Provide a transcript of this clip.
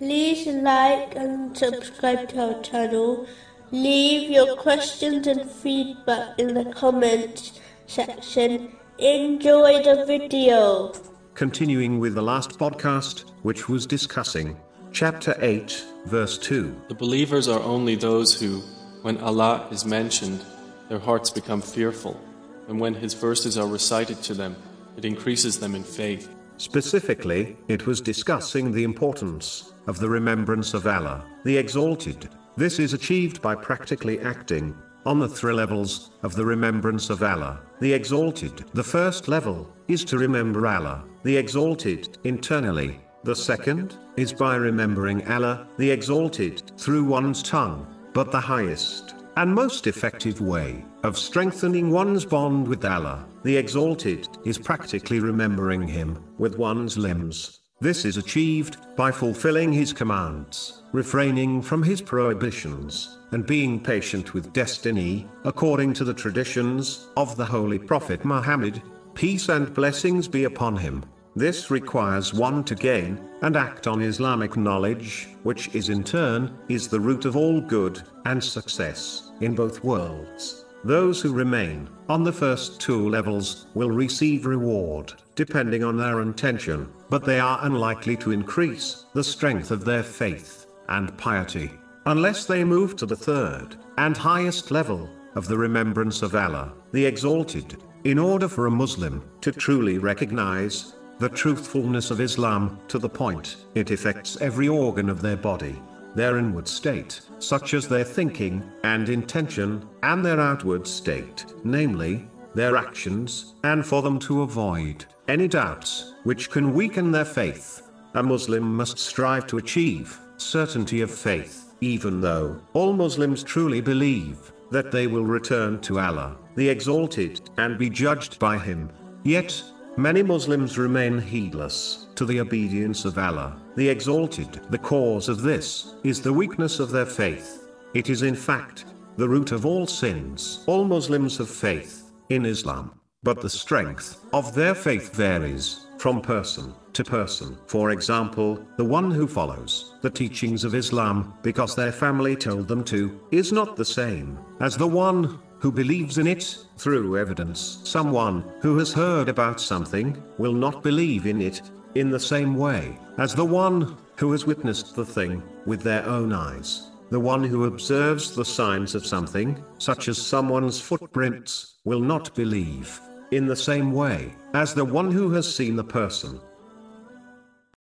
like and subscribe to our channel. Leave your questions and feedback in the comments section. Enjoy the video. Continuing with the last podcast, which was discussing chapter 8, verse 2. The believers are only those who, when Allah is mentioned, their hearts become fearful, and when His verses are recited to them, it increases them in faith. Specifically, it was discussing the importance of the remembrance of Allah, the Exalted. This is achieved by practically acting on the three levels of the remembrance of Allah, the Exalted. The first level is to remember Allah, the Exalted, internally. The second is by remembering Allah, the Exalted, through one's tongue. But the highest and most effective way of strengthening one's bond with Allah, the Exalted, is practically remembering Him with one's limbs. This is achieved by fulfilling His commands, refraining from His prohibitions, and being patient with destiny, according to the traditions of the Holy Prophet Muhammad. Peace and blessings be upon him. This requires one to gain and act on Islamic knowledge, which is in turn is the root of all good and success in both worlds. Those who remain on the first two levels will receive reward depending on their intention, but they are unlikely to increase the strength of their faith and piety unless they move to the third and highest level of the remembrance of Allah, the Exalted. In order for a Muslim to truly recognize the truthfulness of Islam to the point it affects every organ of their body, their inward state, such as their thinking and intention, and their outward state, namely, their actions, and for them to avoid any doubts which can weaken their faith. A Muslim must strive to achieve certainty of faith, even though all Muslims truly believe that they will return to Allah, the Exalted, and be judged by Him. Yet, many Muslims remain heedless to the obedience of Allah, the Exalted. The cause of this is the weakness of their faith. It is in fact the root of all sins. All Muslims have faith in Islam, but the strength of their faith varies from person to person. For example, the one who follows the teachings of Islam because their family told them to is not the same as the one who believes in it through evidence. Someone who has heard about something will not believe in it in the same way as the one who has witnessed the thing with their own eyes. The one who observes the signs of something, such as someone's footprints, will not believe in the same way as the one who has seen the person